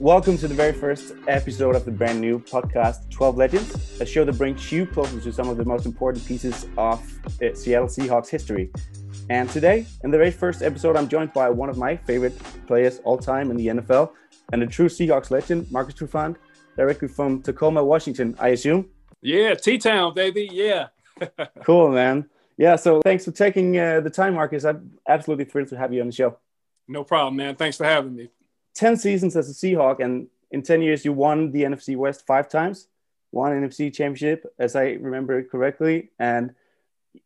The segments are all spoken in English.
Welcome to the very first episode of the brand new podcast, 12 Legends, a show that brings you closer to some of the most important pieces of uh, Seattle Seahawks history. And today, in the very first episode, I'm joined by one of my favorite players all time in the NFL and a true Seahawks legend, Marcus Trufant, directly from Tacoma, Washington, I assume. Yeah, T Town, baby. Yeah. cool, man. Yeah, so thanks for taking uh, the time, Marcus. I'm absolutely thrilled to have you on the show. No problem, man. Thanks for having me. 10 seasons as a Seahawk, and in 10 years, you won the NFC West five times, won NFC championship, as I remember it correctly. And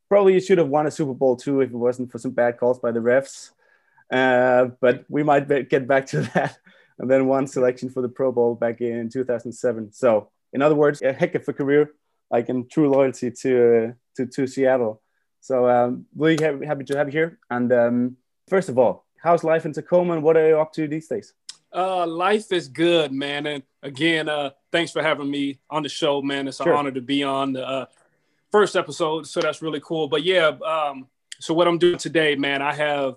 probably you should have won a Super Bowl too if it wasn't for some bad calls by the refs. Uh, but we might be- get back to that. And then one selection for the Pro Bowl back in 2007. So, in other words, a heck of a career, like in true loyalty to uh, to, to Seattle. So, um, really happy to have you here. And um, first of all, how's life in Tacoma and what are you up to these days? Uh, life is good, man. And again, uh, thanks for having me on the show, man. It's an sure. honor to be on the uh, first episode. So that's really cool. But yeah, um, so what I'm doing today, man, I have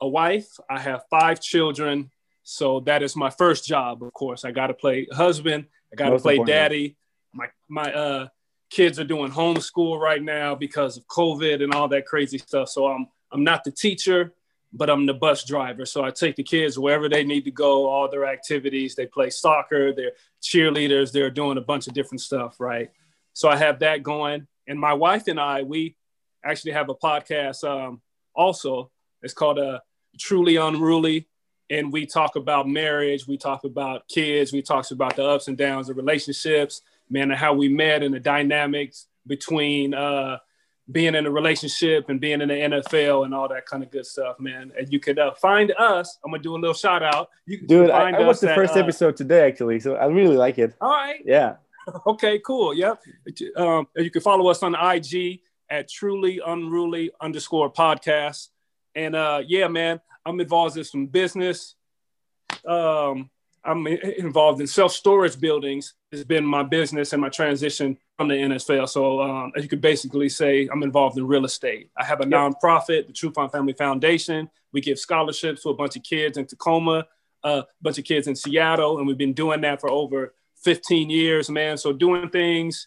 a wife, I have five children. So that is my first job, of course. I got to play husband, I got to play daddy. My, my, uh, kids are doing homeschool right now because of COVID and all that crazy stuff. So I'm, I'm not the teacher but I'm the bus driver. So I take the kids wherever they need to go, all their activities. They play soccer, they're cheerleaders, they're doing a bunch of different stuff, right? So I have that going. And my wife and I, we actually have a podcast um, also. It's called uh, Truly Unruly. And we talk about marriage, we talk about kids, we talk about the ups and downs of relationships, man, and how we met and the dynamics between uh, being in a relationship and being in the NFL and all that kind of good stuff, man. And you could uh, find us. I'm gonna do a little shout out. You can Dude, I, I watched the at, first uh, episode today actually, so I really like it. All right. Yeah. okay, cool. Yep. Um, you can follow us on IG at truly unruly underscore podcast. And uh, yeah, man, I'm involved in some business. Um, I'm involved in self storage buildings. It's been my business and my transition from the NFL. So um, as you could basically say, I'm involved in real estate. I have a nonprofit, the Trufant Family Foundation. We give scholarships to a bunch of kids in Tacoma, a bunch of kids in Seattle, and we've been doing that for over 15 years, man. So doing things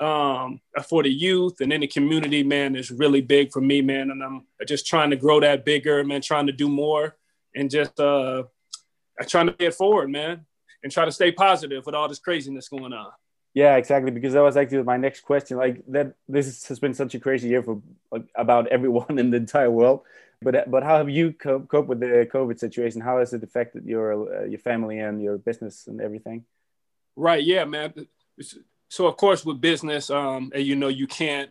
um, for the youth and in the community, man, is really big for me, man. And I'm just trying to grow that bigger, man, trying to do more and just uh, trying to get forward, man, and try to stay positive with all this craziness going on. Yeah, exactly. Because that was actually my next question. Like that, this has been such a crazy year for like, about everyone in the entire world. But but how have you cope, cope with the COVID situation? How has it affected your uh, your family and your business and everything? Right. Yeah, man. So of course, with business, um, and you know, you can't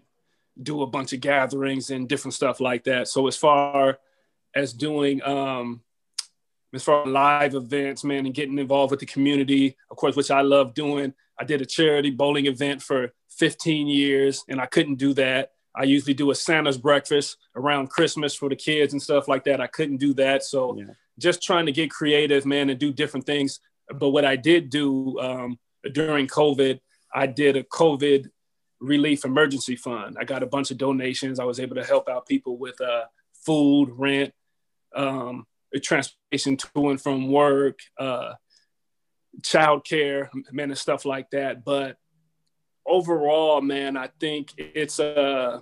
do a bunch of gatherings and different stuff like that. So as far as doing um, as far as live events, man, and getting involved with the community, of course, which I love doing. I did a charity bowling event for 15 years, and I couldn't do that. I usually do a Santa's breakfast around Christmas for the kids and stuff like that. I couldn't do that. So yeah. just trying to get creative, man, and do different things. But what I did do um, during COVID, I did a COVID relief emergency fund. I got a bunch of donations. I was able to help out people with uh, food, rent, um, transportation to and from work, uh, childcare, man, and stuff like that. But overall, man, I think it's uh,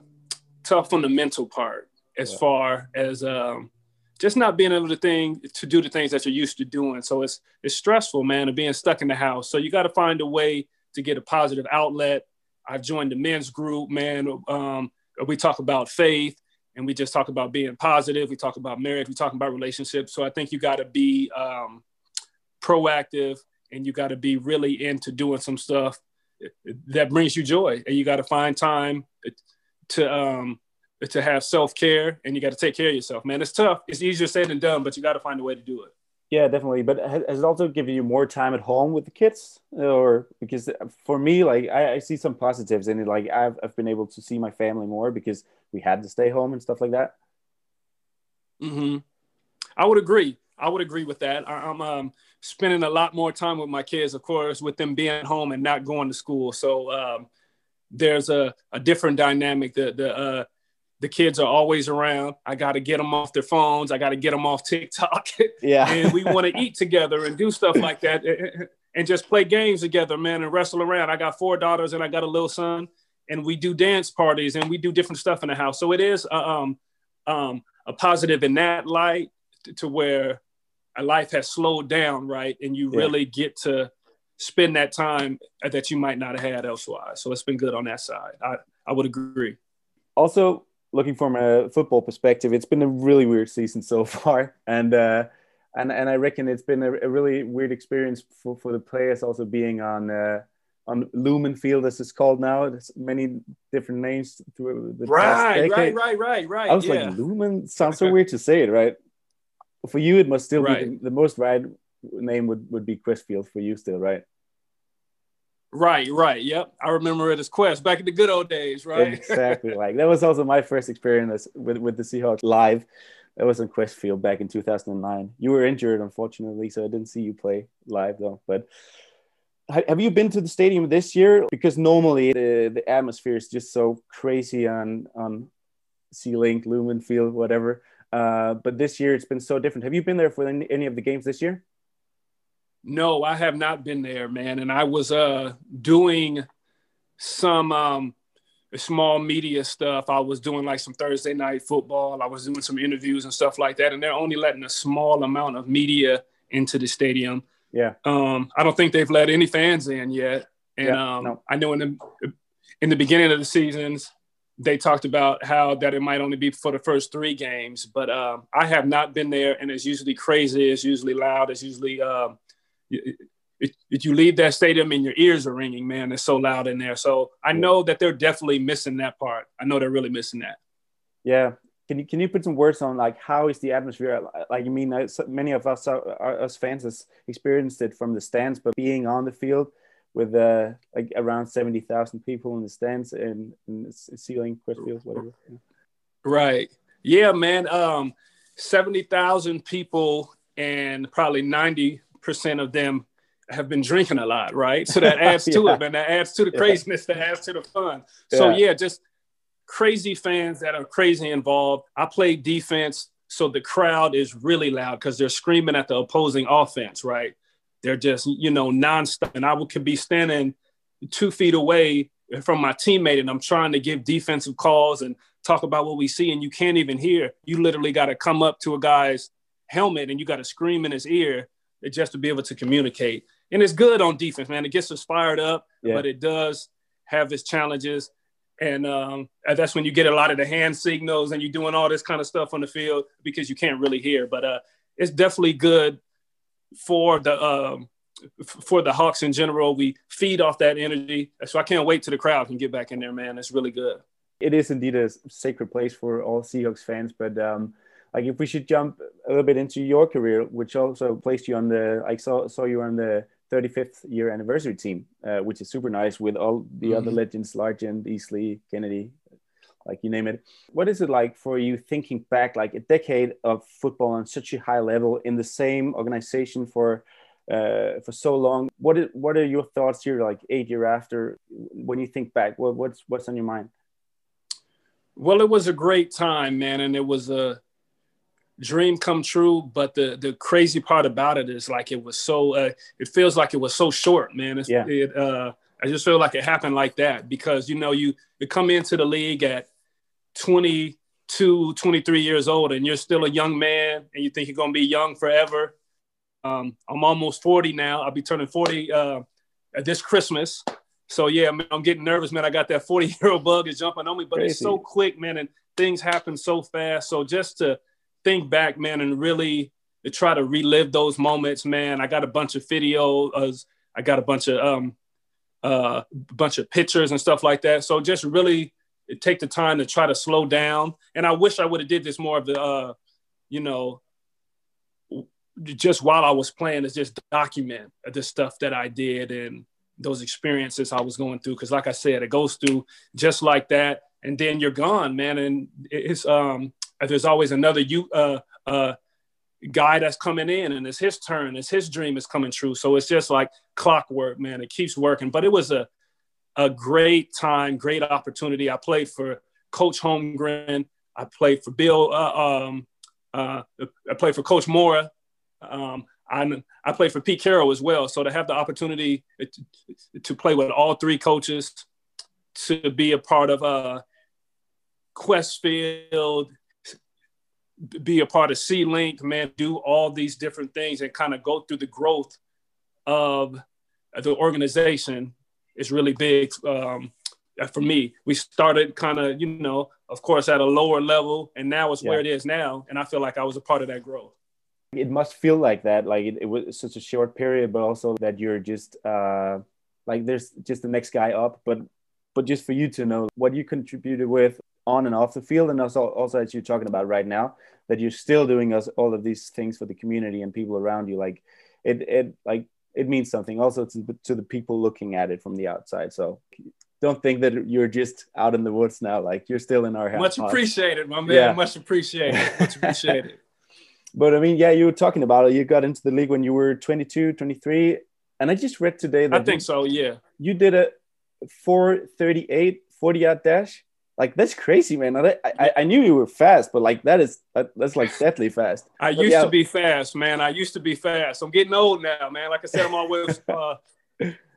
tough on the mental part as yeah. far as um, just not being able to thing to do the things that you're used to doing. So it's it's stressful, man, of being stuck in the house. So you got to find a way to get a positive outlet. I've joined the men's group, man. Um, we talk about faith and we just talk about being positive. We talk about marriage. We talk about relationships. So I think you got to be um, proactive and you got to be really into doing some stuff that brings you joy. And you got to find time to um, to have self care and you got to take care of yourself. Man, it's tough. It's easier said than done, but you got to find a way to do it. Yeah, definitely. But has it also given you more time at home with the kids, or because for me, like I, I, see some positives in it. Like I've I've been able to see my family more because we had to stay home and stuff like that. Hmm. I would agree. I would agree with that. I, am um, spending a lot more time with my kids, of course, with them being home and not going to school. So um, there's a, a different dynamic. The the uh, the kids are always around. I got to get them off their phones. I got to get them off TikTok. Yeah. and we want to eat together and do stuff like that and just play games together, man, and wrestle around. I got four daughters and I got a little son, and we do dance parties and we do different stuff in the house. So it is um, um, a positive in that light to where a life has slowed down, right? And you yeah. really get to spend that time that you might not have had elsewise. So it's been good on that side. I, I would agree. Also, looking from a football perspective, it's been a really weird season so far, and uh, and and I reckon it's been a, a, really weird experience for, for the players also being on uh, on Lumen Field as it's called now. There's many different names through the right, right, right, right, right. I was yeah. like, Lumen sounds so weird to say it, right? For you, it must still right. be the, the, most right name would, would be Qwest Field for you still, right? Right, right. Yep. I remember it as Qwest back in the good old days, right? exactly. like that was also my first experience with, with the Seahawks live. That was in Qwest Field back in 2009. You were injured, unfortunately, so I didn't see you play live though. But have you been to the stadium this year? Because normally the, the atmosphere is just so crazy on on Sea Link, Lumen Field, whatever. Uh, but this year it's been so different. Have you been there for any, any of the games this year? No, I have not been there, man. And I was uh, doing some um, small media stuff. I was doing like some Thursday night football. I was doing some interviews and stuff like that. And they're only letting a small amount of media into the stadium. Yeah. Um, I don't think they've let any fans in yet. And yeah, um, no. I know in the in the beginning of the seasons, they talked about how that it might only be for the first three games. But um, I have not been there, and it's usually crazy. It's usually loud. It's usually um, if you leave that stadium and your ears are ringing, man, it's so loud in there. So I know that they're definitely missing that part. I know they're really missing that. Yeah. Can you, can you put some words on like how is the atmosphere? Like i mean many of us us fans has experienced it from the stands, but being on the field with uh, like around seventy thousand people in the stands and, and Sea Link, whatever. Right. Yeah, man. Um, seventy thousand people and probably ninety percent of them have been drinking a lot, right? So that adds to it, and That adds to the craziness, yeah. that adds to the fun. So yeah. yeah, just crazy fans that are crazy involved. I play defense, so the crowd is really loud because they're screaming at the opposing offense, right? They're just, you know, nonstop. And I could be standing two feet away from my teammate and I'm trying to give defensive calls and talk about what we see, and you can't even hear. You literally got to come up to a guy's helmet and you got to scream in his ear just to be able to communicate. And it's good on defense, man. It gets us fired up, yeah. but it does have its challenges. And um, that's when you get a lot of the hand signals and you're doing all this kind of stuff on the field because you can't really hear. But uh, it's definitely good for the um, for the Hawks in general. We feed off that energy, so I can't wait till the crowd can get back in there, man. It's really good. It is indeed a sacred place for all Seahawks fans, but um, like if we should jump a little bit into your career, which also placed you on the I saw saw you on the 35th year anniversary team, uh, which is super nice with all the mm-hmm. other legends, Largent, Easley, Kennedy, like you name it. What is it like for you thinking back, like a decade of football on such a high level in the same organization for uh, for so long? What is, what are your thoughts here, like eight year after, when you think back? What, what's what's on your mind? Well, it was a great time, man, and it was a dream come true. But the the crazy part about it is like it was so uh, it feels like it was so short, man. It's, yeah. It, uh, I just feel like it happened like that because you know you you come into the league at 22, 23 years old and you're still a young man and you think you're gonna be young forever. Um, I'm almost 40 now. I'll be turning 40 uh, this Christmas. So yeah, man, I'm getting nervous, man. I got that 40 year old bug is jumping on me, but Crazy. it's so quick, man, and things happen so fast. So just to think back, man, and really try to relive those moments, man. I got a bunch of videos. I got a bunch of um, uh, bunch of pictures and stuff like that. So just really take the time to try to slow down. And I wish I would have did this more of the, uh, you know, just while I was playing, is just document the stuff that I did and those experiences I was going through. Because like I said, it goes through just like that, and then you're gone, man. And it's um, there's always another you uh, uh, guy that's coming in and it's his turn it's his dream is coming true so it's just like clockwork man it keeps working but it was a a great time great opportunity i played for Coach Holmgren. I played for Bill. Uh, um, uh, I played for Coach Mora. Um, I, I played for Pete Carroll as well. So to have the opportunity to, to play with all three coaches, to be a part of uh, Qwest Field, be a part of C Link, man, do all these different things and kind of go through the growth of the organization is really big um, for me. We started kind of, you know, of course, at a lower level, and now it's yeah. where it is now. And I feel like I was a part of that growth. It must feel like that, like it, it was such a short period, but also that you're just uh, like there's just the next guy up, but but just for you to know what you contributed with on and off the field, and also also as you're talking about right now, that you're still doing us all of these things for the community and people around you, like it it like it means something also to, to the people looking at it from the outside. So don't think that you're just out in the woods now. Like you're still in our house. Much appreciated, my man. Yeah. Much appreciated. Much appreciated. but I mean, yeah, you were talking about it. You got into the league when you were 22, 23. And I just read today that I think you, so, yeah. You did a 438 40 yard dash like that's crazy, man. I, I, I, knew you were fast, but like that is that's like deadly fast. I but used yeah. to be fast, man. I used to be fast. I'm getting old now, man. Like I said, I'm always uh,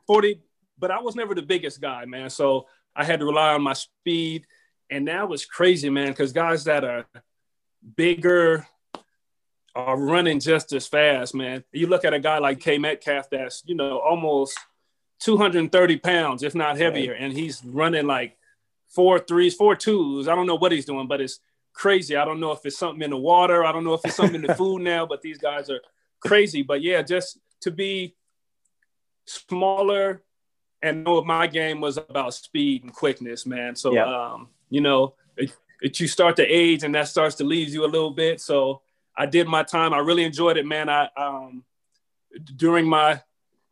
40, but I was never the biggest guy, man. So I had to rely on my speed, and now it's crazy, man. Because guys that are bigger are running just as fast, man. You look at a guy like K Metcalf, that's you know almost 230 pounds, if not heavier, and he's running like four threes, four twos. I don't know what he's doing, but it's crazy. I don't know if it's something in the water. I don't know if it's something in the food now, but these guys are crazy. But yeah, just to be smaller and know my game was about speed and quickness, man. So, yeah. um, you know, it, it, you start to age and that starts to leave you a little bit. So I did my time. I really enjoyed it, man. I, um, during my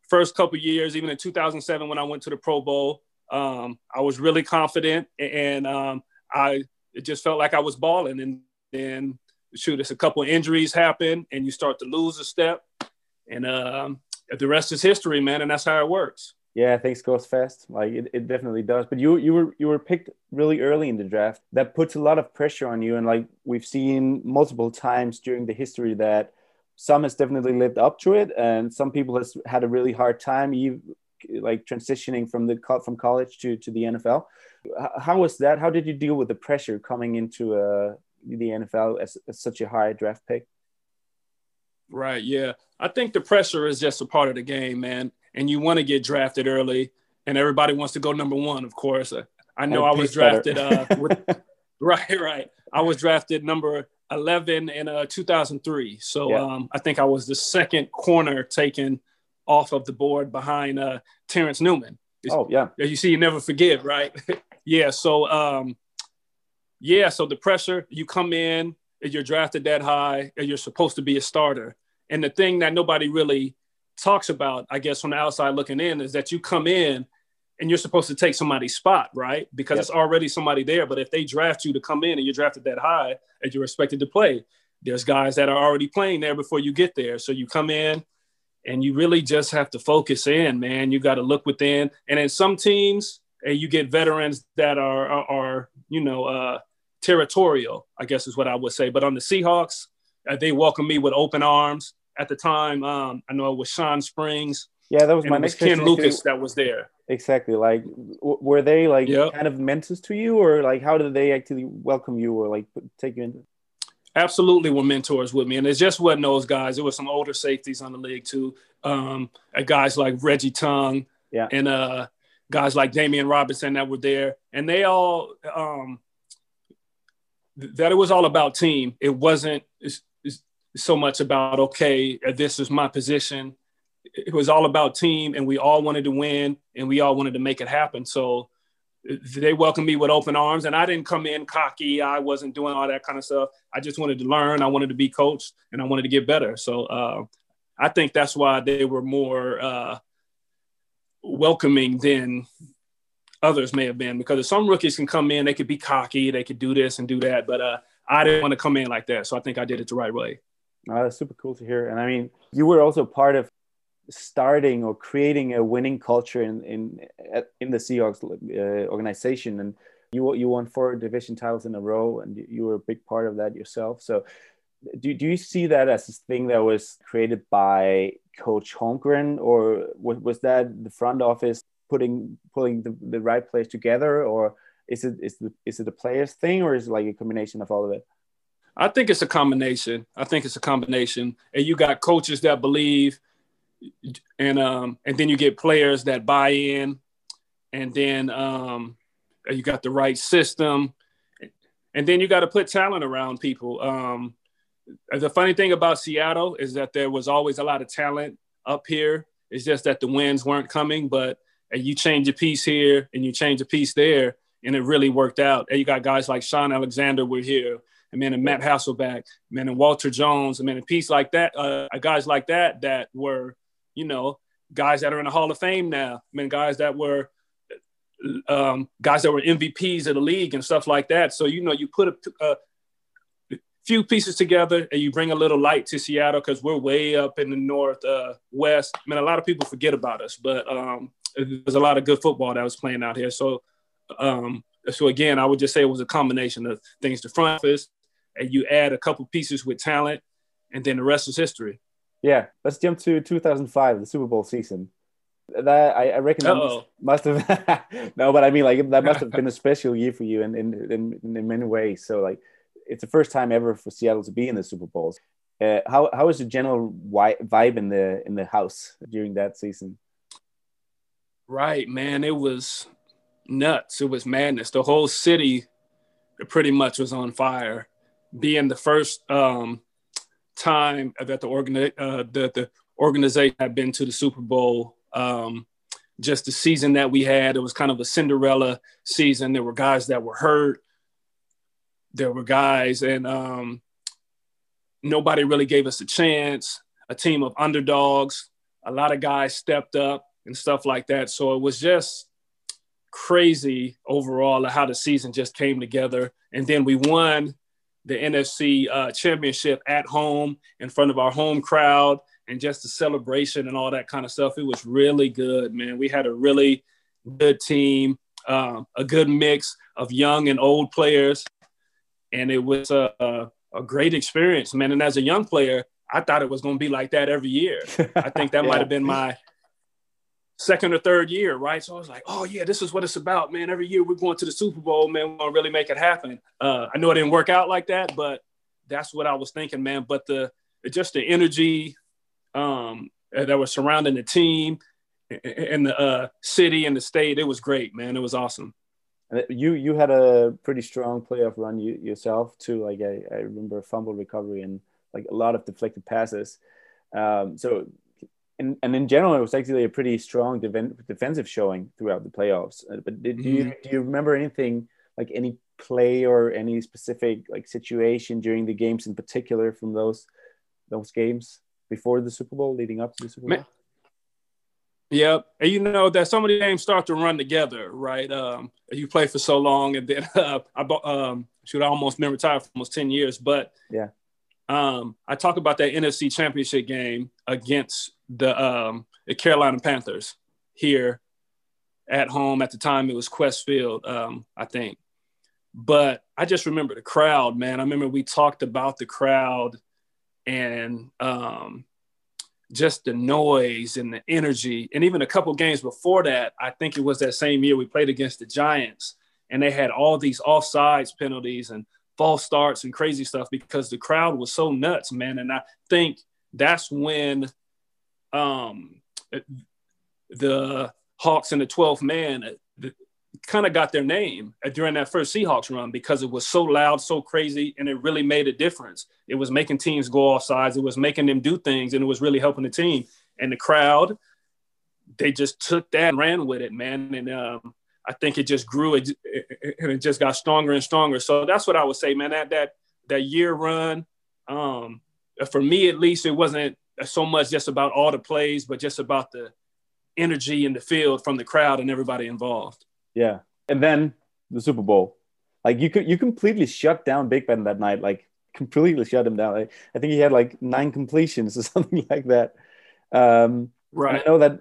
first couple years, even in 2007, when I went to the Pro Bowl, um, I was really confident, and um, I it just felt like I was balling. And then shoot, it's a couple injuries happen, and you start to lose a step, and um, the rest is history, man. And that's how it works. Yeah, things goes fast. Like it, it definitely does. But you you were you were picked really early in the draft. That puts a lot of pressure on you. And like we've seen multiple times during the history that some has definitely lived up to it, and some people has had a really hard time like transitioning from the from college to to the NFL. How was that? How did you deal with the pressure coming into uh, the NFL as, as such a high draft pick? Right. Yeah. I think the pressure is just a part of the game, man. And you want to get drafted early, and everybody wants to go number one, of course. I know I was drafted. Uh, with, right. Right. I was drafted number 11 in uh, 2003. So yeah. um, I think I was the second corner taken off of the board behind uh, Terrence Newman. Oh yeah. As you see, you never forget, right? yeah. So um, yeah. So the pressure, you come in, and you're drafted that high, and you're supposed to be a starter. And the thing that nobody really talks about, I guess, from the outside looking in, is that you come in and you're supposed to take somebody's spot, right? Because yep. it's already somebody there. But if they draft you to come in and you're drafted that high and you're expected to play, there's guys that are already playing there before you get there. So you come in, and you really just have to focus in, man. You got to look within. And in some teams, and you get veterans that are are, are you know uh, territorial, I guess is what I would say. But on the Seahawks, uh, they welcomed me with open arms. At the time, um, I know it was Shawn Springs. Yeah, that was my next was Ken Lucas that was there. Exactly. Like, w- were they like yep. kind of mentors to you, or like how did they actually welcome you, or like take you into? Absolutely were mentors with me. And it just wasn't those guys. There were some older safeties on the league too. Um, guys like Reggie Tongue yeah. and uh, guys like Damien Robinson that were there. And they all, um, that it was all about team. It wasn't so much about, okay, this is my position. It was all about team and we all wanted to win and we all wanted to make it happen. So they welcomed me with open arms and i didn't come in cocky. I wasn't doing all that kind of stuff. I just wanted to learn. I wanted to be coached and i wanted to get better. So uh, i think that's why they were more uh, welcoming than others may have been because some rookies can come in they could be cocky they could do this and do that but uh, i didn't want to come in like that so i think i did it the right way. Oh, that's super cool to hear and i mean you were also part of starting or creating a winning culture in in in the Seahawks uh, organization. And You you won four division titles in a row, and you were a big part of that yourself. So, do, do you see that as a thing that was created by Coach Holmgren, or was, was that the front office putting pulling the, the right players together, or is it is the is it a players thing, or is it like a combination of all of it? I think it's a combination. I think it's a combination, and you got coaches that believe, and um, and then you get players that buy in, and then um, you got the right system, and then you got to put talent around people. Um, the funny thing about Seattle is that there was always a lot of talent up here. It's just that the wins weren't coming, but you change a piece here and you change a piece there, and it really worked out. And you got guys like Shaun Alexander were here, and man, and Matt Hasselbeck, man, and Walter Jones, and man, a piece like that, uh, guys like that that were, you know, guys that are in the Hall of Fame now. I mean, guys that were um, guys that were MVPs of the league and stuff like that. So you know, you put a, a few pieces together and you bring a little light to Seattle because we're way up in the north uh, west. I mean, a lot of people forget about us, but um, there's a lot of good football that was playing out here. So, um, so again, I would just say it was a combination of things. The front office, and you add a couple pieces with talent, and then the rest is history. Yeah, let's jump to 2005, the Super Bowl season. That I, I reckon that must, must have no, but I mean like that must have been a special year for you in in, in in many ways. So like it's the first time ever for Seattle to be in the Super Bowls. Uh, how how was the general vibe in the in the house during that season? Right, man, it was nuts. It was madness. The whole city pretty much was on fire. Being the first um, time that the, organi- uh, that the organization had been to the Super Bowl, um, just the season that we had, it was kind of a Cinderella season. There were guys that were hurt there were guys, and um, nobody really gave us a chance. A team of underdogs, a lot of guys stepped up and stuff like that. So it was just crazy overall how the season just came together. And then we won the NFC uh, championship at home in front of our home crowd and just the celebration and all that kind of stuff. It was really good, man. We had a really good team, uh, a good mix of young and old players and it was a, a, a, great experience, man. And as a young player, I thought it was going to be like that every year. I think that yeah. might have been my second or third year, right? So I was like, oh yeah, this is what it's about, man. Every year we're going to the Super Bowl, man. We're gonna really make it happen. Uh, I know it didn't work out like that, but that's what I was thinking, man. But the just the energy um, that was surrounding the team and the uh, city and the state, it was great, man. It was awesome. And you you had a pretty strong playoff run you, yourself too. Like I, I remember fumble recovery and like a lot of deflected passes. Um, so and, and in general, it was actually a pretty strong defensive showing throughout the playoffs. Uh, but did, mm-hmm. do you do you remember anything like any play or any specific like situation during the games in particular from those those games before the Super Bowl, leading up to the Super Bowl? Yep. And you know that some of the games start to run together, right? Um, you play for so long, and then uh, I um, should almost been retired for almost ten years. But yeah, um, I talk about that NFC Championship game against the um, the Carolina Panthers here at home. At the time, it was Qwest Field, um, I think. But I just remember the crowd, man. I remember we talked about the crowd, and um, just the noise and the energy. And even a couple games before that, I think it was that same year we played against the Giants and they had all these offsides penalties and false starts and crazy stuff because the crowd was so nuts, man. And I think that's when um, the Hawks and the 12th man kind of got their name during that first Seahawks run because it was so loud, so crazy, and it really made a difference. It was making teams go off sides, it was making them do things, and it was really helping the team. And the crowd, they just took that and ran with it, man. And um, I think it just grew it, and it just got stronger and stronger. So that's what I would say, man. That that that year run, um, for me at least, it wasn't so much just about all the plays, but just about the energy in the field from the crowd and everybody involved. Yeah, and then the Super Bowl, like you could you completely shut down Big Ben that night, like completely shut him down. I, I think he had like nine completions or something like that. Um, right. I know that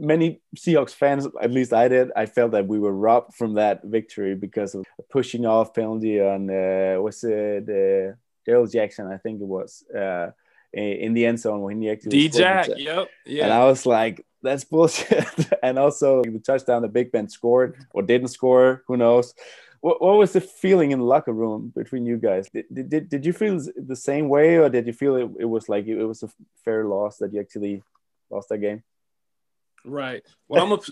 many Seahawks fans, at least I did, I felt that we were robbed from that victory because of pushing off penalty on uh, was it uh, Darrell Jackson? I think it was uh, in the end zone when he actually D Jack. Yep. Yeah. And I was like, that's bullshit. and also the touchdown that Big Ben scored or didn't score, who knows? What, what was the feeling in the locker room between you guys? Did, did, did you feel the same way, or did you feel it, it was like it was a fair loss that you actually lost that game? Right. Well, I'm gonna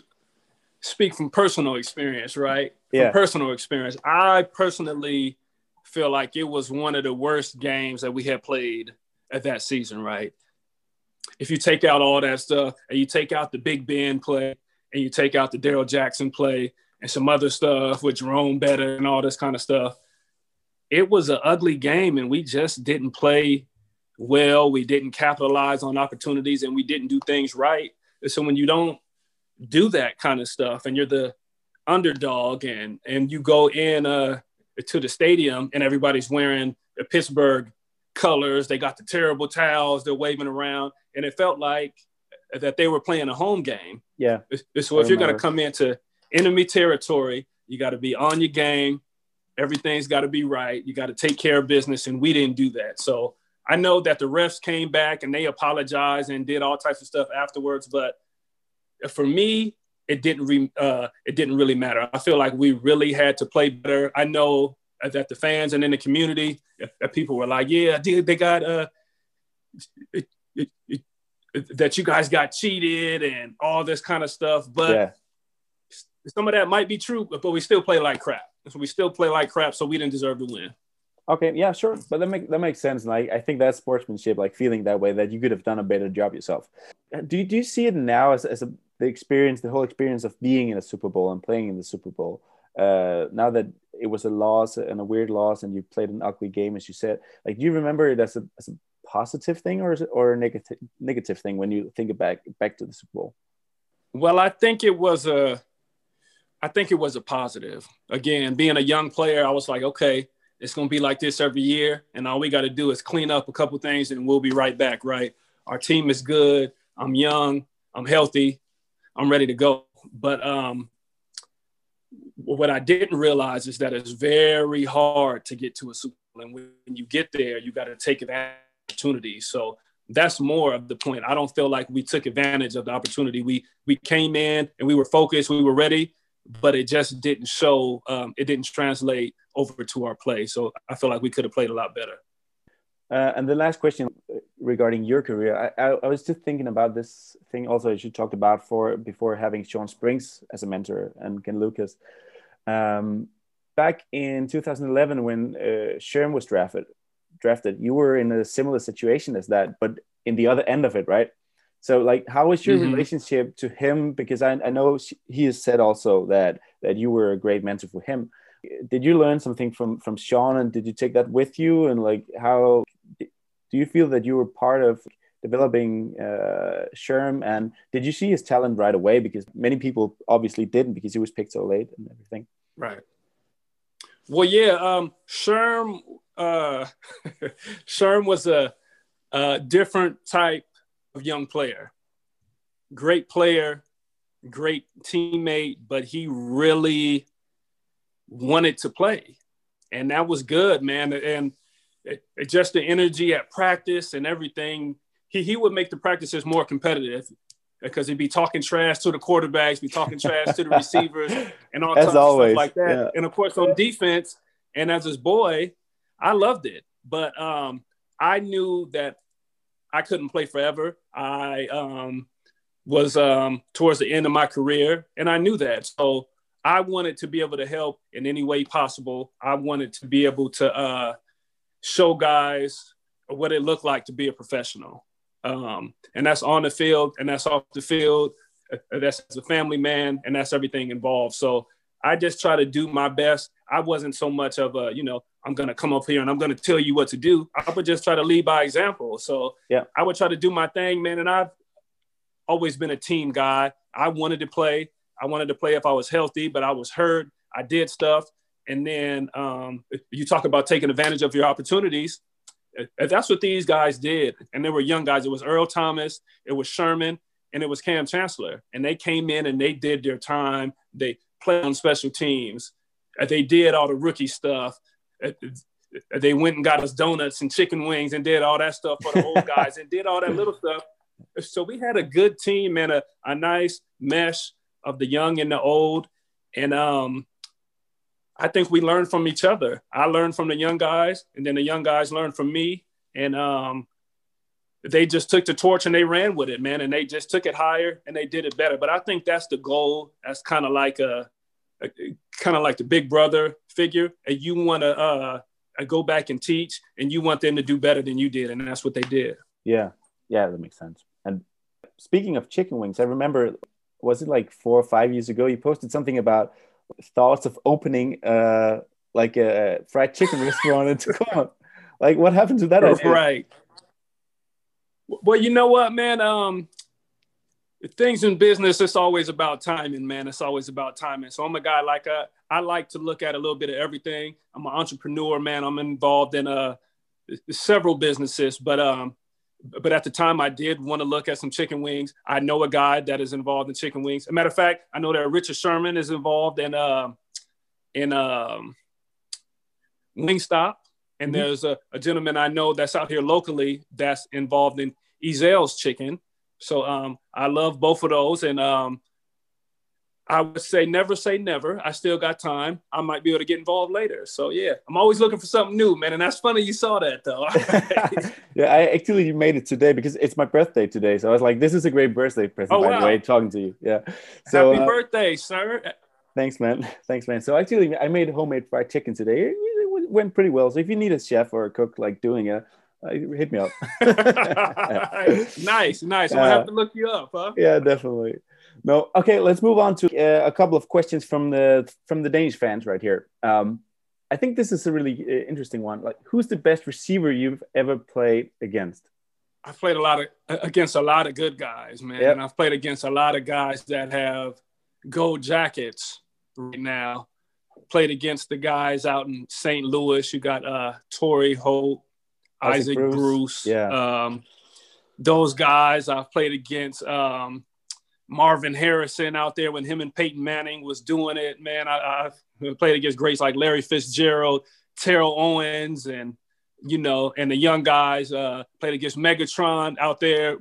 speak from personal experience, right? From yeah. personal experience, I personally feel like it was one of the worst games that we had played at that season, right? If you take out all that stuff and you take out the Big Ben play and you take out the Darrell Jackson play and some other stuff with Jerome Bettis and all this kind of stuff, it was an ugly game and we just didn't play well. We didn't capitalize on opportunities and we didn't do things right. So when you don't do that kind of stuff and you're the underdog and and you go in uh, to the stadium and everybody's wearing the Pittsburgh colors, they got the terrible towels, they're waving around, and it felt like that they were playing a home game. Yeah. So if you're going to come into enemy territory, you got to be on your game. Everything's got to be right. You got to take care of business, and we didn't do that. So I know that the refs came back and they apologized and did all types of stuff afterwards, but for me, it didn't re, uh, it didn't really matter. I feel like we really had to play better. I know that the fans and in the community, that people were like, "Yeah, they got uh, it, it, it, that you guys got cheated and all this kind of stuff." But yeah. some of that might be true, but we still play like crap. So we still play like crap, so we didn't deserve to win. Okay, yeah, sure, but that make that makes sense, and I, I think that's sportsmanship, like feeling that way that you could have done a better job yourself. Uh, do you, do you see it now as, as a, the experience, the whole experience of being in a Super Bowl and playing in the Super Bowl? Uh, now that it was a loss and a weird loss, and you played an ugly game, as you said, like do you remember it as a, as a positive thing or or a negative negative thing when you think back back to the Super Bowl? Well, I think it was a, I think it was a positive. Again, being a young player, I was like, okay it's going to be like this every year. And all we got to do is clean up a couple things and we'll be right back, right? Our team is good. I'm young. I'm healthy. I'm ready to go. But um, what I didn't realize is that it's very hard to get to a Super Bowl. And when you get there, you got to take advantage of opportunities. So that's more of the point. I don't feel like we took advantage of the opportunity. We we came in and we were focused, we were ready, but it just didn't show. Um, it didn't translate over to our play. So I feel like we could have played a lot better. Uh, and the last question regarding your career, I, I, I, was just thinking about this thing also as you talked about for before having Shawn Springs as a mentor and Ken Lucas. Um, back in 2011, when uh, Sherm was drafted, drafted, you were in a similar situation as that, but in the other end of it, right? So, like, how was your mm -hmm. relationship to him? Because I, I know he has said also that that you were a great mentor for him. Did you learn something from from shawn and did you take that with you? And like how do you feel that you were part of developing uh, Sherm? And did you see his talent right away? Because many people obviously didn't because he was picked so late and everything. Right. Well yeah um Sherm uh Sherm was a, a different type of young player great player great teammate but he really wanted to play. And that was good, man. And it, it, just the energy at practice and everything, he, he would make the practices more competitive because he'd be talking trash to the quarterbacks, be talking trash to the receivers, and all kinds of stuff like that. Yeah. And of course, on defense, and as his boy, I loved it. But um, I knew that I couldn't play forever. I um, was um, towards the end of my career, and I knew that. So I wanted to be able to help in any way possible. I wanted to be able to uh, show guys what it looked like to be a professional. Um, and that's on the field and that's off the field. Uh, that's as a family man and that's everything involved. So I just try to do my best. I wasn't so much of a, you know, I'm going to come up here and I'm going to tell you what to do. I would just try to lead by example. So yeah, I would try to do my thing, man. And I've always been a team guy. I wanted to play. I wanted to play if I was healthy, but I was hurt. I did stuff. And then um, you talk about taking advantage of your opportunities. If that's what these guys did, and they were young guys. It was Earl Thomas, it was Sherman, and it was Kam Chancellor, and they came in and they did their time. They played on special teams. Uh, they did all the rookie stuff. Uh, they went and got us donuts and chicken wings and did all that stuff for the old guys and did all that little stuff. So we had a good team and a, a nice mesh of the young and the old. And um, I think we learned from each other. I learned from the young guys, and then the young guys learned from me. And um, they just took the torch and they ran with it, man. And they just took it higher and they did it better. But I think that's the goal. That's kind of like a kind of like the big brother figure. And you want to uh, go back and teach, and you want them to do better than you did, and that's what they did. Yeah, yeah, that makes sense. And speaking of chicken wings, I remember was it like four or five years ago? You posted something about thoughts of opening uh, like a fried chicken restaurant in Tacoma. Like, what happened to that? Idea? Right. Well, you know what, man. Um, things in business, it's always about timing, man. It's always about timing. So I'm a guy like a, uh, I like to look at a little bit of everything. I'm an entrepreneur, man. I'm involved in uh several businesses, but um, but at the time I did want to look at some chicken wings. I know a guy that is involved in chicken wings. As a matter of fact, I know that Richard Sherman is involved in uh, in um, Wingstop, and mm-hmm. there's a, a, gentleman I know that's out here locally that's involved in Ezell's Chicken. So um, I love both of those, and um, I would say never say never. I still got time. I might be able to get involved later. So yeah, I'm always looking for something new, man. And that's funny you saw that though. yeah, I actually made it today because it's my birthday today. So I was like, this is a great birthday present, oh, by wow. the way, talking to you. Yeah. So happy uh, birthday, sir. Thanks, man. Thanks, man. So actually, I made homemade fried chicken today. It went pretty well. So if you need a chef or a cook like doing it, hit me up. nice, nice. I'm gonna have to look you up, huh? Yeah, definitely. No, okay. Let's move on to uh, a couple of questions from the from the Danish fans right here. Um, I think this is a really uh, interesting one. Like, who's the best receiver you've ever played against? I've played a lot of against a lot of good guys, man. Yep. And I've played against a lot of guys that have gold jackets right now. Played against the guys out in St. Louis. You got uh Torry Holt, Isaac, Isaac Bruce. Bruce. Yeah. Um, those guys I've played against. Um, Marvin Harrison out there when him and Peyton Manning was doing it. Man, I, I played against greats like Larry Fitzgerald, Terrell Owens, and you know, and the young guys uh, played against Megatron out there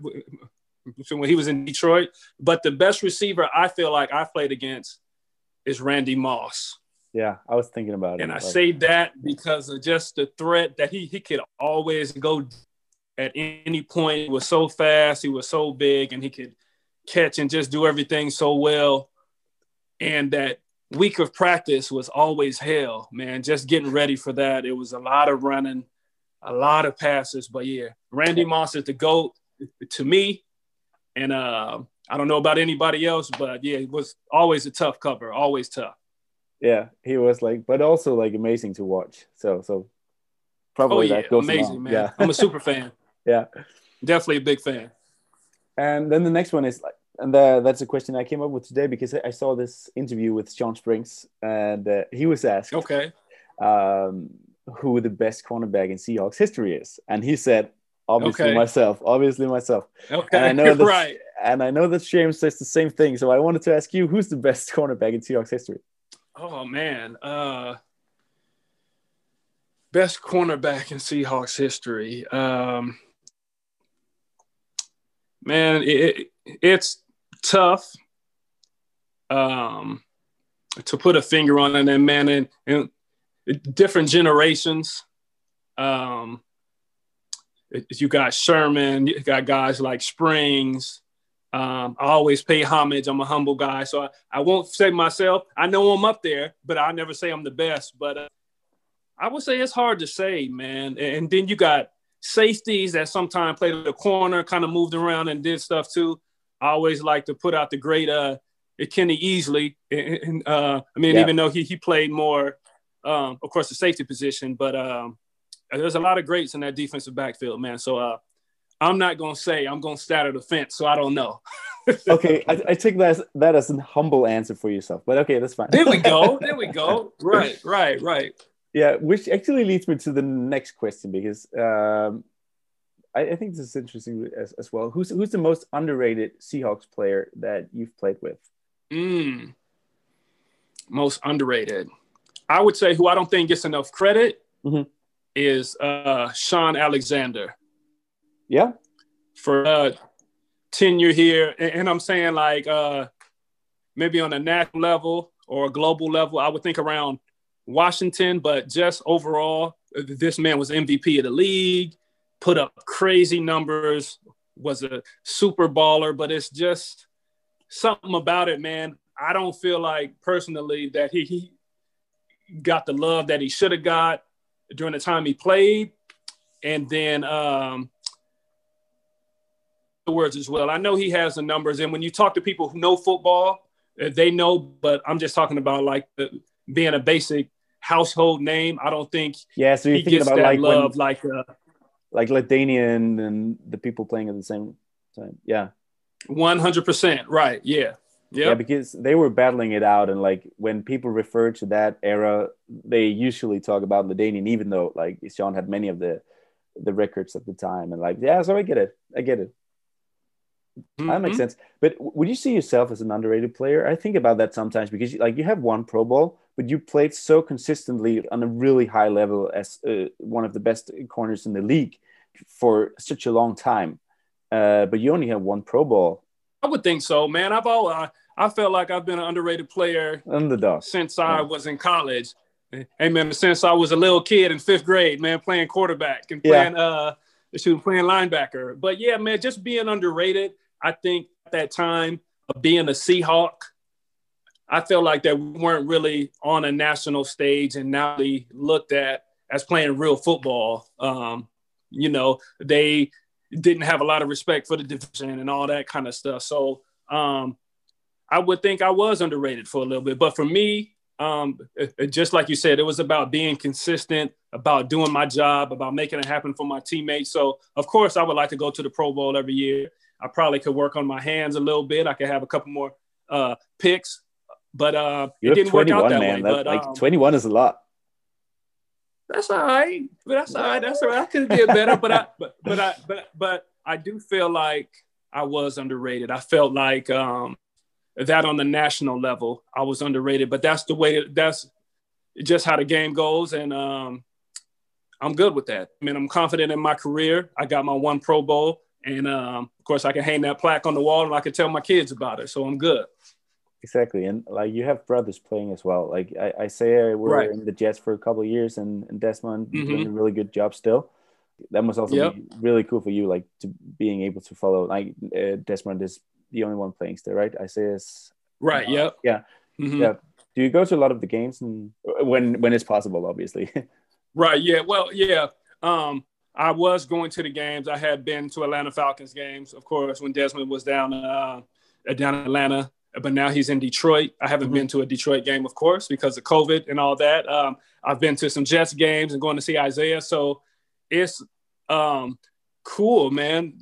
when he was in Detroit. But the best receiver I feel like I played against is Randy Moss. Yeah, I was thinking about it. And I say that because of just the threat that he he could always go at any point. He was so fast, he was so big, and he could catch and just do everything so well. And that week of practice was always hell, man. Just getting ready for that. It was a lot of running, a lot of passes. But yeah, Randy Moss is the GOAT to me. And uh, I don't know about anybody else, but yeah, it was always a tough cover, always tough. Yeah, he was like, but also like amazing to watch. So, so probably oh, yeah, that goes amazing, along. man. Yeah. I'm a super fan. yeah, definitely a big fan. And then the next one is like, and the, that's a question I came up with today because I saw this interview with Shawn Springs, and uh, he was asked, okay, um, who the best cornerback in Seahawks history is, and he said, obviously okay. myself, obviously myself. Okay, and I know that, right. And I know that James says the same thing, so I wanted to ask you, who's the best cornerback in Seahawks history? Oh man, uh, best cornerback in Seahawks history. Um, man, it, it's tough um, to put a finger on it. And man, and different generations. Um, you got Sherman, you got guys like Springs. Um, I always pay homage. I'm a humble guy, so I, I won't say myself. I know I'm up there, but I'll never say I'm the best. But uh, I would say it's hard to say, man. And then you got safeties that sometimes played at the corner, kind of moved around and did stuff too. I always like to put out the great uh, Kenny Easley. And, uh, I mean, yeah. even though he, he played more, um, of course, the safety position, but um, there's a lot of greats in that defensive backfield, man. So uh, I'm not going to say I'm going to stat the fence, so I don't know. okay, I, I, take that as, that as a humble answer for yourself, but okay, that's fine. there we go. There we go. Right, right, right yeah which actually leads me to the next question because um, I, I think this is interesting as, as well. Who's who's the most underrated Seahawks player that you've played with? Mm, most underrated. I would say who I don't think gets enough credit mm-hmm. is uh, Shaun Alexander. Yeah. For uh, tenure here, and, and I'm saying like uh, maybe on a national level or a global level, I would think around Washington, but just overall, this man was MVP of the league, put up crazy numbers, was a super baller, but it's just something about it, man. I don't feel like personally that he, he got the love that he should have got during the time he played. And then um, words as well. I know he has the numbers, and when you talk to people who know football, uh, they know. But I'm just talking about like the, being a basic household name. I don't think yeah. So you're thinking about like love, when, like uh, like LaDainian and the people playing at the same time. Yeah, one hundred percent right. Yeah. Yep. Yeah, because they were battling it out, and like when people refer to that era, they usually talk about LaDainian, even though like Shaun had many of the the records at the time, and like yeah, so I get it, I get it. Mm-hmm. That makes mm-hmm. sense. But would you see yourself as an underrated player? I think about that sometimes because like you have one Pro Bowl, but you played so consistently on a really high level as uh, one of the best corners in the league for such a long time. Uh, but you only have one Pro Bowl. I would think so, man. I've always I, I felt like I've been an underrated player underdog since I was in college. Hey man, since I was a little kid in fifth grade, man, playing quarterback and playing yeah. uh shooting playing linebacker. But yeah, man, just being underrated. I think at that time of being a Seahawk, I felt like that we weren't really on a national stage and now we looked at as playing real football. Um, you know, they didn't have a lot of respect for the division and all that kind of stuff. So um, I would think I was underrated for a little bit. But for me, um, just like you said, it was about being consistent, about doing my job, about making it happen for my teammates. So, of course, I would like to go to the Pro Bowl every year. I probably could work on my hands a little bit. I could have a couple more uh, picks, but uh, it didn't work out that man. way. That, but, like um, 21 is a lot. That's all right. But that's all right. That's all right. I could have did better, but I but but I but but I do feel like I was underrated. I felt like um, that on the national level, I was underrated. But that's the way. That's just how the game goes, and um, I'm good with that. I mean, I'm confident in my career. I got my one Pro Bowl. And um, of course, I can hang that plaque on the wall and I can tell my kids about it. So I'm good. Exactly. And like you have brothers playing as well. Like I, Isaiah were right. in the Jets for a couple of years and, and Desmond mm-hmm. doing a really good job still. That must also yep. be really cool for you, like to being able to follow. Like uh, Desmond is the only one playing still, right? Isaiah's right. Uh, yep. Yeah. Mm-hmm. Yeah. Do you go to a lot of the games and when when it's possible, obviously? right. Yeah. Well, yeah. Um, I was going to the games. I had been to Atlanta Falcons games, of course, when Desmond was down uh, down in Atlanta. But now he's in Detroit. I haven't mm-hmm. been to a Detroit game, of course, because of COVID and all that. Um, I've been to some Jets games and going to see Isaiah. So it's um, cool, man,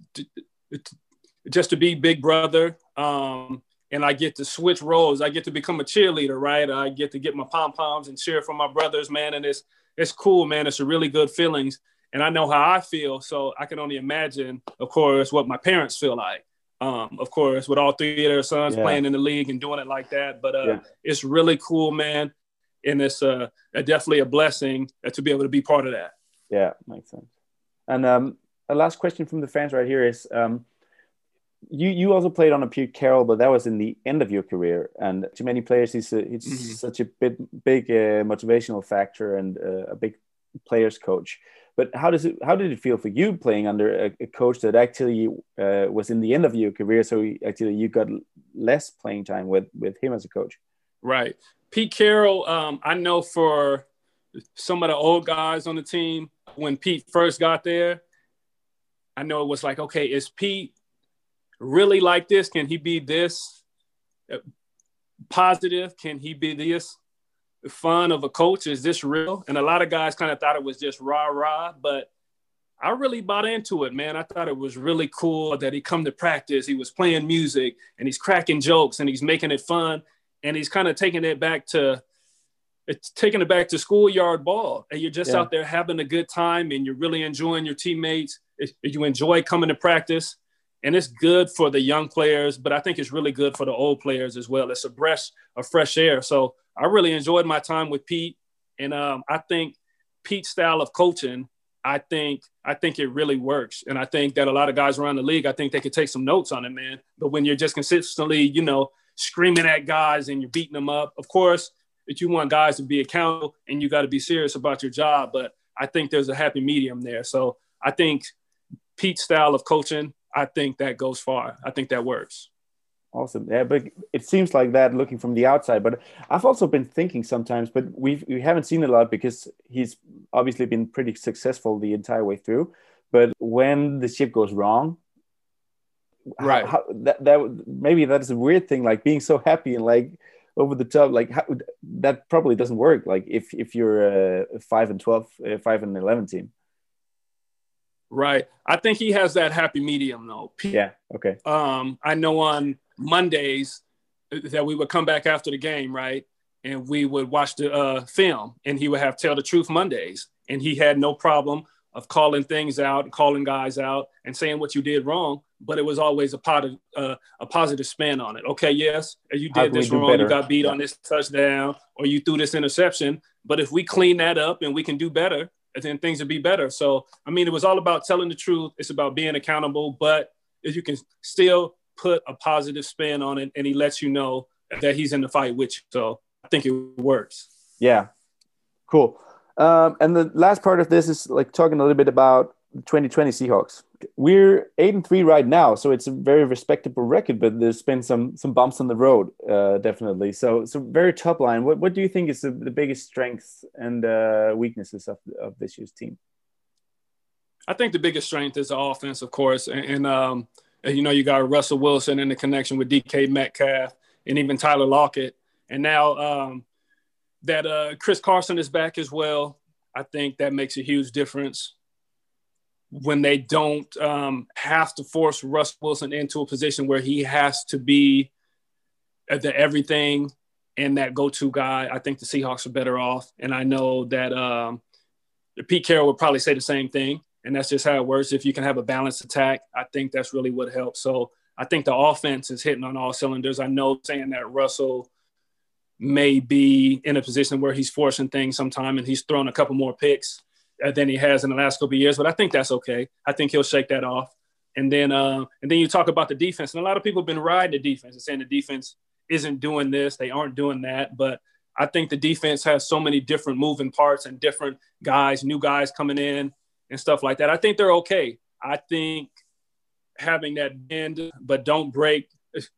just to be big brother. Um, and I get to switch roles. I get to become a cheerleader, right? I get to get my pom poms and cheer for my brothers, man. And it's it's cool, man. It's a really good feelings and I know how I feel. So I can only imagine, of course, what my parents feel like. Um, of course, with all three of their sons yeah. playing in the league and doing it like that. But uh, yeah. it's really cool, man. And it's uh, definitely a blessing to be able to be part of that. Yeah, makes sense. And um, a last question from the fans right here is um, you you also played on a Pete Carroll, but that was in the end of your career. And to many players, he's, a, he's mm-hmm. such a bit, big uh, motivational factor and uh, a big players coach. But how does it? How did it feel for you playing under a, a coach that actually uh, was in the end of your career? So actually, you got less playing time with with him as a coach. Right, Pete Carroll. Um, I know for some of the old guys on the team when Pete first got there, I know it was like, okay, is Pete really like this? Can he be this uh, positive? Can he be this? Fun of a coach. Is this real? And a lot of guys kind of thought it was just rah rah, but I really bought into it, man. I thought it was really cool that he come to practice. He was playing music and he's cracking jokes and he's making it fun and he's kind of taking it back to it's taking it back to schoolyard ball and you're just yeah. out there having a good time and you're really enjoying your teammates you enjoy coming to practice, and it's good for the young players, but I think it's really good for the old players as well. It's a breath of fresh air. So I really enjoyed my time with Pete, and um, I think Pete's style of coaching, I think I think it really works, and I think that a lot of guys around the league, I think they could take some notes on it, man. But when you're just consistently, you know, screaming at guys and you're beating them up, of course, that you want guys to be accountable and you got to be serious about your job. But I think there's a happy medium there. So I think Pete's style of coaching I think that goes far. I think that works. Awesome. Yeah, but it seems like that looking from the outside. But I've also been thinking sometimes, but we've we haven't seen a lot because he's obviously been pretty successful the entire way through. But when the ship goes wrong, right? How, that that maybe that is a weird thing, like being so happy and like over the top. Like how, that probably doesn't work. Like if if you're a five and 12, five and eleven team. Right. I think he has that happy medium though. Yeah. Okay. Um, I know on Mondays that we would come back after the game, right? And we would watch the uh, film and he would have tell the truth Mondays. And he had no problem of calling things out, calling guys out and saying what you did wrong. But it was always a positive, uh, a positive spin on it. Okay. Yes. You did this wrong. Better? You got beat yeah. on this touchdown or you threw this interception. But if we clean that up and we can do better, then things would be better. So, I mean, it was all about telling the truth. It's about being accountable, but if you can still put a positive spin on it and he lets you know that he's in the fight with you. So I think it works. Yeah. Cool. Um, and the last part of this is like talking a little bit about 2020 Seahawks. We're eight and three right now, so it's a very respectable record. But there's been some some bumps on the road, uh, definitely. So so very top line. What what do you think is the, the biggest strengths and uh, weaknesses of of this year's team? I think the biggest strength is the offense, of course, and, and um, you know you got Russell Wilson in the connection with DK Metcalf and even Tyler Lockett, and now um, that uh, Chris Carson is back as well. I think that makes a huge difference when they don't um, have to force Russ Wilson into a position where he has to be the everything and that go-to guy, I think the Seahawks are better off. And I know that um, Pete Carroll would probably say the same thing. And that's just how it works. If you can have a balanced attack, I think that's really what helps. So I think the offense is hitting on all cylinders. I know saying that Russell may be in a position where he's forcing things sometime and he's thrown a couple more picks than he has in the last couple of years. But I think that's okay. I think he'll shake that off. And then uh, and then you talk about the defense, and a lot of people have been riding the defense and saying the defense isn't doing this, they aren't doing that. But I think the defense has so many different moving parts and different guys, new guys coming in and stuff like that. I think they're okay. I think having that bend but don't break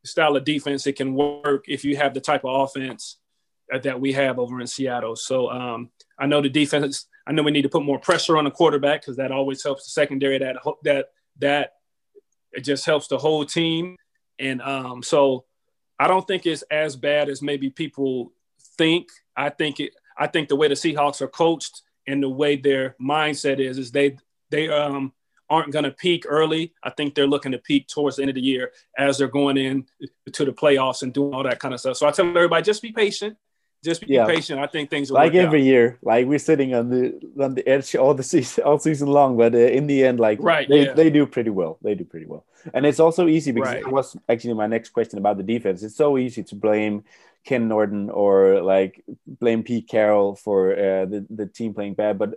style of defense, it can work if you have the type of offense that we have over in Seattle. So um, I know the defense I know we need to put more pressure on the quarterback because that always helps the secondary. That that that it just helps the whole team. And um, so I don't think it's as bad as maybe people think. I think it. I think the way the Seahawks are coached and the way their mindset is is they they um aren't going to peak early. I think they're looking to peak towards the end of the year as they're going in to the playoffs and doing all that kind of stuff. So I tell everybody just be patient just be yeah. patient. I think things will like every out. year. Like we're sitting on the on the edge all the season all season long, but uh, in the end, like right, they, yeah. they do pretty well. They do pretty well, and it's also easy because right. it was actually my next question about the defense. It's so easy to blame Ken Norton or like blame Pete Carroll for uh, the the team playing bad, but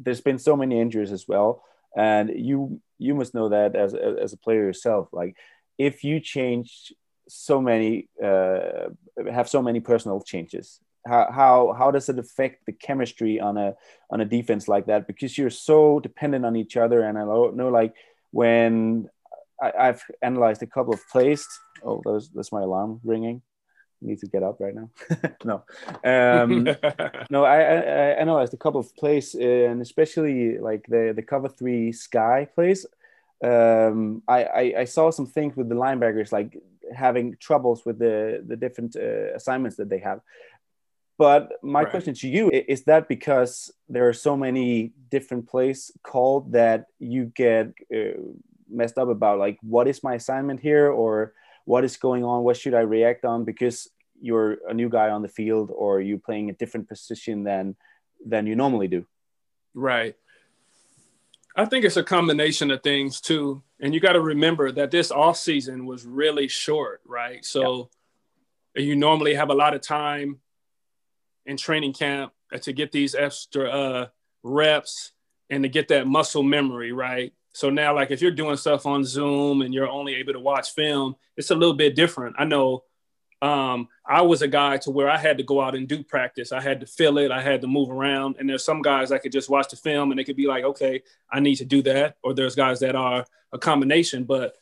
there's been so many injuries as well, and you you must know that as as a player yourself. Like if you change so many uh, have so many personal changes. How, how how does it affect the chemistry on a on a defense like that? Because you're so dependent on each other. And i know like when I, have analyzed a couple of plays oh that's that's my alarm ringing. I need to get up right now. No. Um, no I, I, I, analyzed a couple of plays and especially like the the cover three sky plays. Um, I, I, I saw some things with the linebackers like having troubles with the the different uh, assignments that they have. But my right. question to you is that because there are so many different plays called that you get uh, messed up about like what is my assignment here or what is going on what should I react on because you're a new guy on the field or you're playing a different position than than you normally do. Right. I think it's a combination of things too. And you got to remember that this off season was really short, right? So yeah. you normally have a lot of time in training camp to get these extra uh, reps and to get that muscle memory, right? So now, like if you're doing stuff on Zoom and you're only able to watch film, it's a little bit different. I know um, I was a guy to where I had to go out and do practice. I had to feel it. I had to move around. And there's some guys I could just watch the film and they could be like, okay, I need to do that. Or there's guys that are a combination. But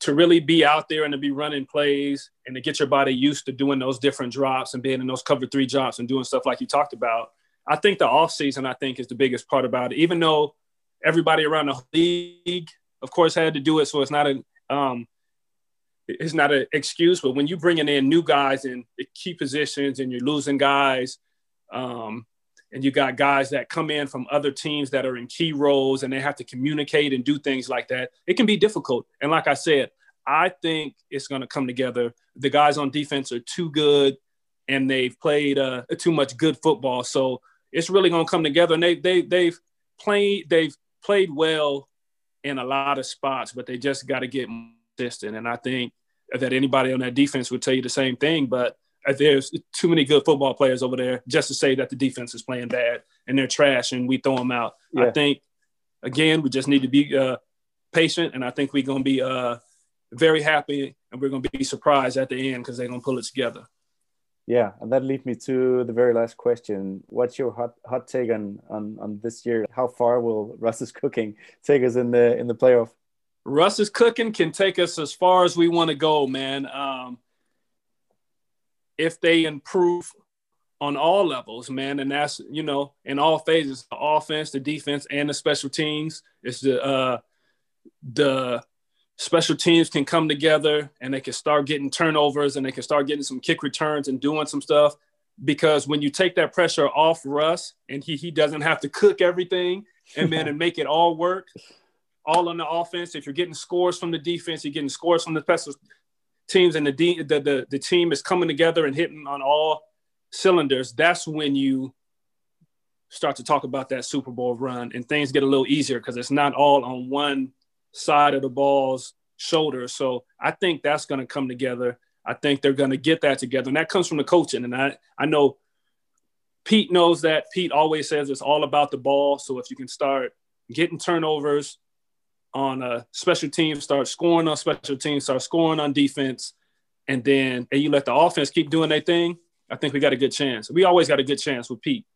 to really be out there and to be running plays and to get your body used to doing those different drops and being in those cover three drops and doing stuff like you talked about, I think the off season I think is the biggest part about it. Even though everybody around the league, of course, had to do it, so it's not a um, it's not an excuse. But when you're bringing in new guys in key positions and you're losing guys, um, and you got guys that come in from other teams that are in key roles and they have to communicate and do things like that, it can be difficult. And like I said, I think it's going to come together. The guys on defense are too good, and they've played uh, too much good football. So it's really going to come together. And they they they've played they've played well in a lot of spots, but they just got to get consistent. And I think that anybody on that defense would tell you the same thing. But there's too many good football players over there just to say that the defense is playing bad and they're trash and we throw them out. Yeah. I think again we just need to be uh, patient, and I think we're going to be uh, very happy and we're going to be surprised at the end because they're going to pull it together. Yeah, and that leads me to the very last question. What's your hot hot take on on, on this year? How far will Russ's cooking take us in the in the playoff? Russ's cooking can take us as far as we want to go, man. Um, if they improve on all levels, man, and that's you know in all phases, the offense, the defense, and the special teams. It's the uh, the special teams can come together and they can start getting turnovers and they can start getting some kick returns and doing some stuff. Because when you take that pressure off Russ and he he doesn't have to cook everything and man and make it all work, all on the offense. If you're getting scores from the defense, you're getting scores from the special teams, and the the the, the team is coming together and hitting on all cylinders. That's when you start to talk about that Super Bowl run, and things get a little easier because it's not all on one side of the ball's shoulder. So I think that's going to come together. I think they're going to get that together, and that comes from the coaching. And I I know Pete knows that. Pete always says it's all about the ball. So if you can start getting turnovers on a special team, start scoring on special teams, start scoring on defense, and then and you let the offense keep doing their thing, I think we got a good chance. We always got a good chance with Pete.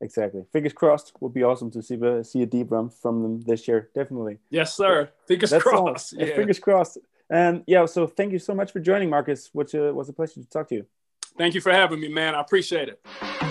Exactly. Fingers crossed. Would be awesome to see a, see a deep run from them this year. Definitely. Yes, sir. Fingers crossed. Yeah. Fingers crossed. And yeah, so thank you so much for joining, Marcus. Which uh, was a pleasure to talk to you. Thank you for having me, man. I appreciate it.